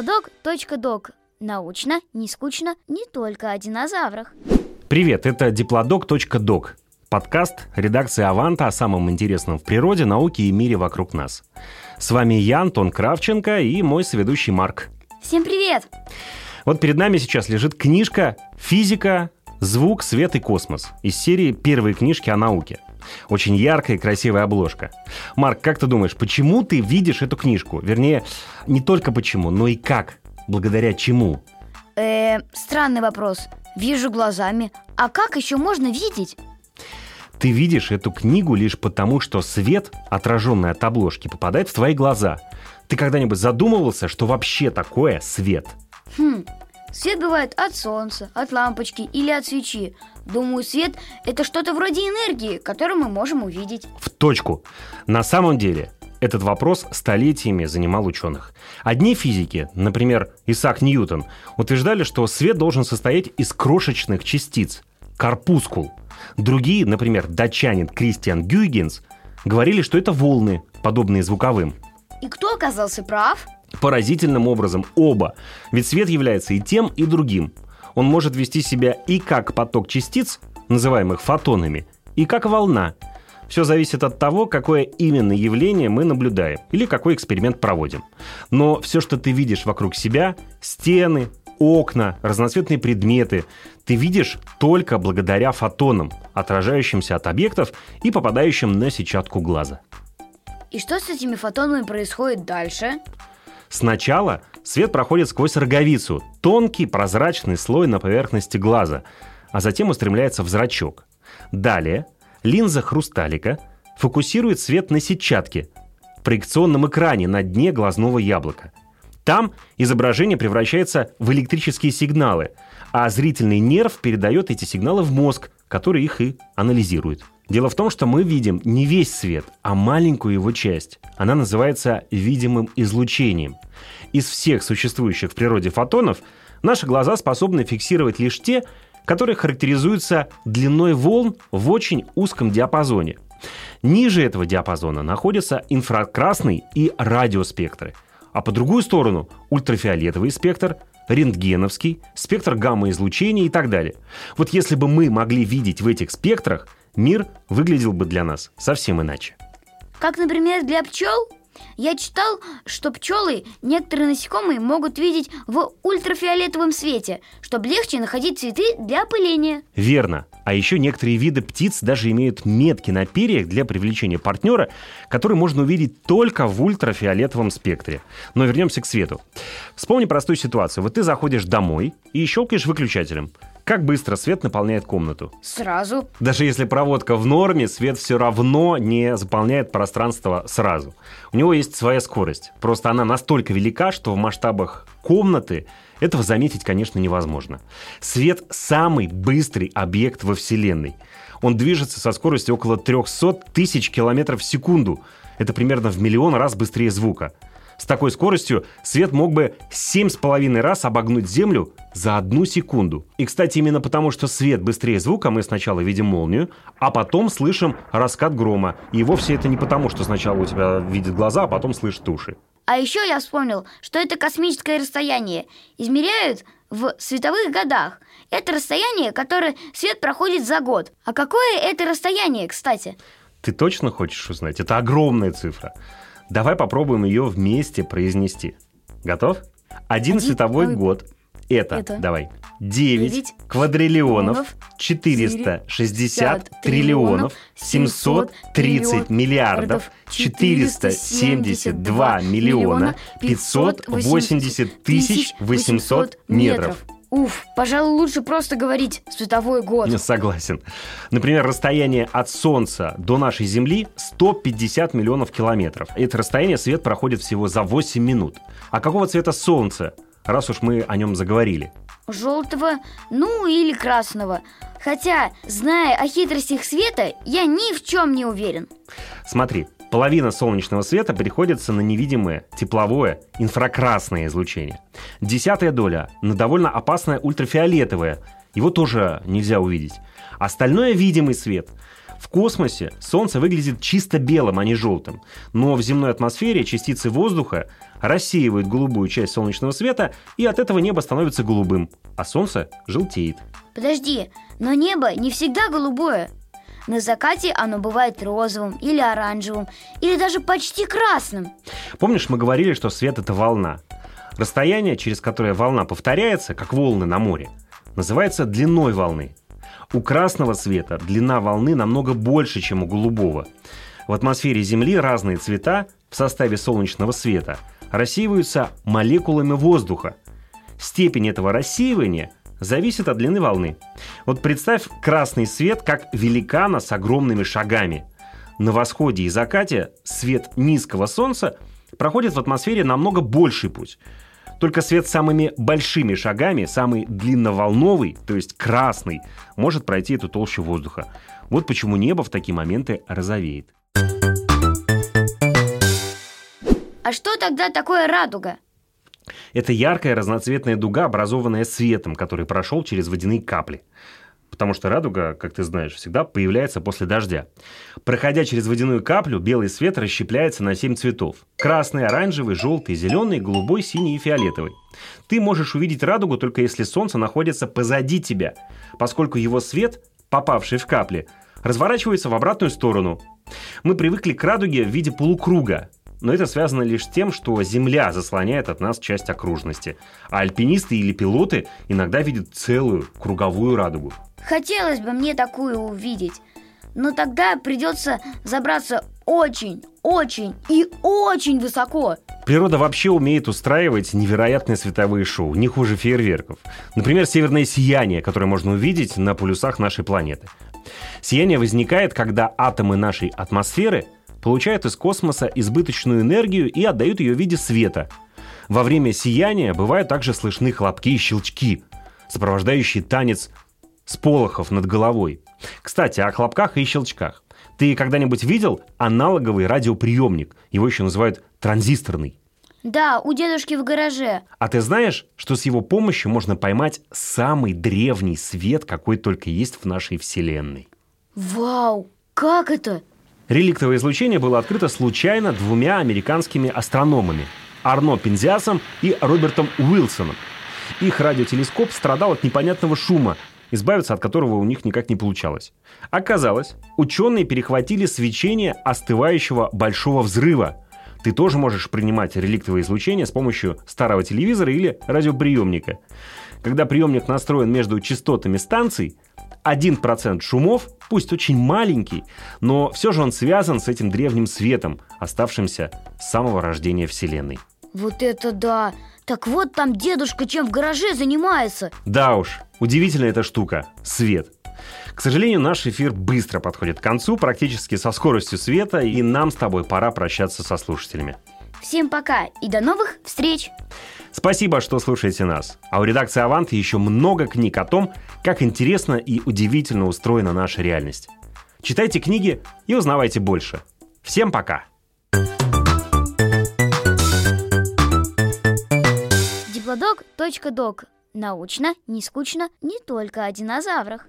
Диплодок.док. Научно, не скучно, не только о динозаврах. Привет, это диплодок.док. Подкаст редакции «Аванта» о самом интересном в природе, науке и мире вокруг нас. С вами я, Антон Кравченко, и мой соведущий Марк. Всем привет! Вот перед нами сейчас лежит книжка «Физика. Звук, свет и космос» из серии «Первые книжки о науке». Очень яркая и красивая обложка. Марк, как ты думаешь, почему ты видишь эту книжку? Вернее, не только почему, но и как? Благодаря чему? Э, странный вопрос. Вижу глазами. А как еще можно видеть? Ты видишь эту книгу лишь потому, что свет, отраженный от обложки, попадает в твои глаза. Ты когда-нибудь задумывался, что вообще такое свет? Хм, свет бывает от солнца, от лампочки или от свечи. Думаю, свет – это что-то вроде энергии, которую мы можем увидеть. В точку. На самом деле, этот вопрос столетиями занимал ученых. Одни физики, например, Исаак Ньютон, утверждали, что свет должен состоять из крошечных частиц – корпускул. Другие, например, датчанин Кристиан Гюйгенс, говорили, что это волны, подобные звуковым. И кто оказался прав? Поразительным образом оба. Ведь свет является и тем, и другим. Он может вести себя и как поток частиц, называемых фотонами, и как волна. Все зависит от того, какое именно явление мы наблюдаем или какой эксперимент проводим. Но все, что ты видишь вокруг себя, стены, окна, разноцветные предметы, ты видишь только благодаря фотонам, отражающимся от объектов и попадающим на сетчатку глаза. И что с этими фотонами происходит дальше? Сначала свет проходит сквозь роговицу, тонкий прозрачный слой на поверхности глаза, а затем устремляется в зрачок. Далее линза хрусталика фокусирует свет на сетчатке, проекционном экране на дне глазного яблока. Там изображение превращается в электрические сигналы, а зрительный нерв передает эти сигналы в мозг, который их и анализирует. Дело в том, что мы видим не весь свет, а маленькую его часть. Она называется видимым излучением. Из всех существующих в природе фотонов наши глаза способны фиксировать лишь те, которые характеризуются длиной волн в очень узком диапазоне. Ниже этого диапазона находятся инфракрасный и радиоспектры, а по другую сторону ультрафиолетовый спектр, рентгеновский, спектр гамма-излучения и так далее. Вот если бы мы могли видеть в этих спектрах – мир выглядел бы для нас совсем иначе. Как, например, для пчел? Я читал, что пчелы некоторые насекомые могут видеть в ультрафиолетовом свете, чтобы легче находить цветы для опыления. Верно. А еще некоторые виды птиц даже имеют метки на перьях для привлечения партнера, которые можно увидеть только в ультрафиолетовом спектре. Но вернемся к свету. Вспомни простую ситуацию. Вот ты заходишь домой и щелкаешь выключателем. Как быстро свет наполняет комнату? Сразу. Даже если проводка в норме, свет все равно не заполняет пространство сразу. У него есть своя скорость. Просто она настолько велика, что в масштабах комнаты этого заметить, конечно, невозможно. Свет – самый быстрый объект во Вселенной. Он движется со скоростью около 300 тысяч километров в секунду. Это примерно в миллион раз быстрее звука. С такой скоростью свет мог бы 7,5 раз обогнуть Землю за одну секунду. И, кстати, именно потому, что свет быстрее звука, мы сначала видим молнию, а потом слышим раскат грома. И вовсе это не потому, что сначала у тебя видят глаза, а потом слышат уши. А еще я вспомнил, что это космическое расстояние. Измеряют в световых годах. Это расстояние, которое свет проходит за год. А какое это расстояние, кстати? Ты точно хочешь узнать? Это огромная цифра. Давай попробуем ее вместе произнести. Готов? Один, Один световой ой. год. Это, это, давай, 9, 9 квадриллионов, 460 триллионов, 730 миллиардов, 472 миллиона, 580 тысяч 800 метров. Уф, пожалуй, лучше просто говорить «световой год». Не согласен. Например, расстояние от Солнца до нашей Земли 150 миллионов километров. Это расстояние свет проходит всего за 8 минут. А какого цвета Солнце, раз уж мы о нем заговорили? Желтого, ну или красного. Хотя, зная о хитростях света, я ни в чем не уверен. Смотри, Половина солнечного света приходится на невидимое, тепловое, инфракрасное излучение. Десятая доля на довольно опасное ультрафиолетовое. Его тоже нельзя увидеть. Остальное видимый свет. В космосе Солнце выглядит чисто белым, а не желтым. Но в земной атмосфере частицы воздуха рассеивают голубую часть солнечного света, и от этого небо становится голубым, а Солнце желтеет. Подожди, но небо не всегда голубое. На закате оно бывает розовым или оранжевым, или даже почти красным. Помнишь, мы говорили, что свет — это волна. Расстояние, через которое волна повторяется, как волны на море, называется длиной волны. У красного света длина волны намного больше, чем у голубого. В атмосфере Земли разные цвета в составе солнечного света рассеиваются молекулами воздуха. Степень этого рассеивания зависит от длины волны. Вот представь красный свет как великана с огромными шагами. На восходе и закате свет низкого солнца проходит в атмосфере намного больший путь. Только свет самыми большими шагами, самый длинноволновый, то есть красный, может пройти эту толщу воздуха. Вот почему небо в такие моменты розовеет. А что тогда такое радуга? Это яркая разноцветная дуга, образованная светом, который прошел через водяные капли. Потому что радуга, как ты знаешь, всегда появляется после дождя. Проходя через водяную каплю, белый свет расщепляется на семь цветов. Красный, оранжевый, желтый, зеленый, голубой, синий и фиолетовый. Ты можешь увидеть радугу только если солнце находится позади тебя, поскольку его свет, попавший в капли, разворачивается в обратную сторону. Мы привыкли к радуге в виде полукруга, но это связано лишь с тем, что Земля заслоняет от нас часть окружности, а альпинисты или пилоты иногда видят целую круговую радугу. Хотелось бы мне такую увидеть, но тогда придется забраться очень, очень и очень высоко. Природа вообще умеет устраивать невероятные световые шоу, не хуже фейерверков. Например, северное сияние, которое можно увидеть на полюсах нашей планеты. Сияние возникает, когда атомы нашей атмосферы – получают из космоса избыточную энергию и отдают ее в виде света. Во время сияния бывают также слышны хлопки и щелчки, сопровождающие танец сполохов над головой. Кстати, о хлопках и щелчках. Ты когда-нибудь видел аналоговый радиоприемник? Его еще называют транзисторный. Да, у дедушки в гараже. А ты знаешь, что с его помощью можно поймать самый древний свет, какой только есть в нашей Вселенной? Вау! Как это? Реликтовое излучение было открыто случайно двумя американскими астрономами – Арно Пензиасом и Робертом Уилсоном. Их радиотелескоп страдал от непонятного шума, избавиться от которого у них никак не получалось. Оказалось, ученые перехватили свечение остывающего большого взрыва. Ты тоже можешь принимать реликтовое излучение с помощью старого телевизора или радиоприемника. Когда приемник настроен между частотами станций – 1% шумов, пусть очень маленький, но все же он связан с этим древним светом, оставшимся с самого рождения Вселенной. Вот это да! Так вот там дедушка чем в гараже занимается. Да уж, удивительная эта штука – свет. К сожалению, наш эфир быстро подходит к концу, практически со скоростью света, и нам с тобой пора прощаться со слушателями. Всем пока и до новых встреч! Спасибо, что слушаете нас. А у редакции «Авант» еще много книг о том, как интересно и удивительно устроена наша реальность. Читайте книги и узнавайте больше. Всем пока! Диплодок.док. Научно, не скучно, не только о динозаврах.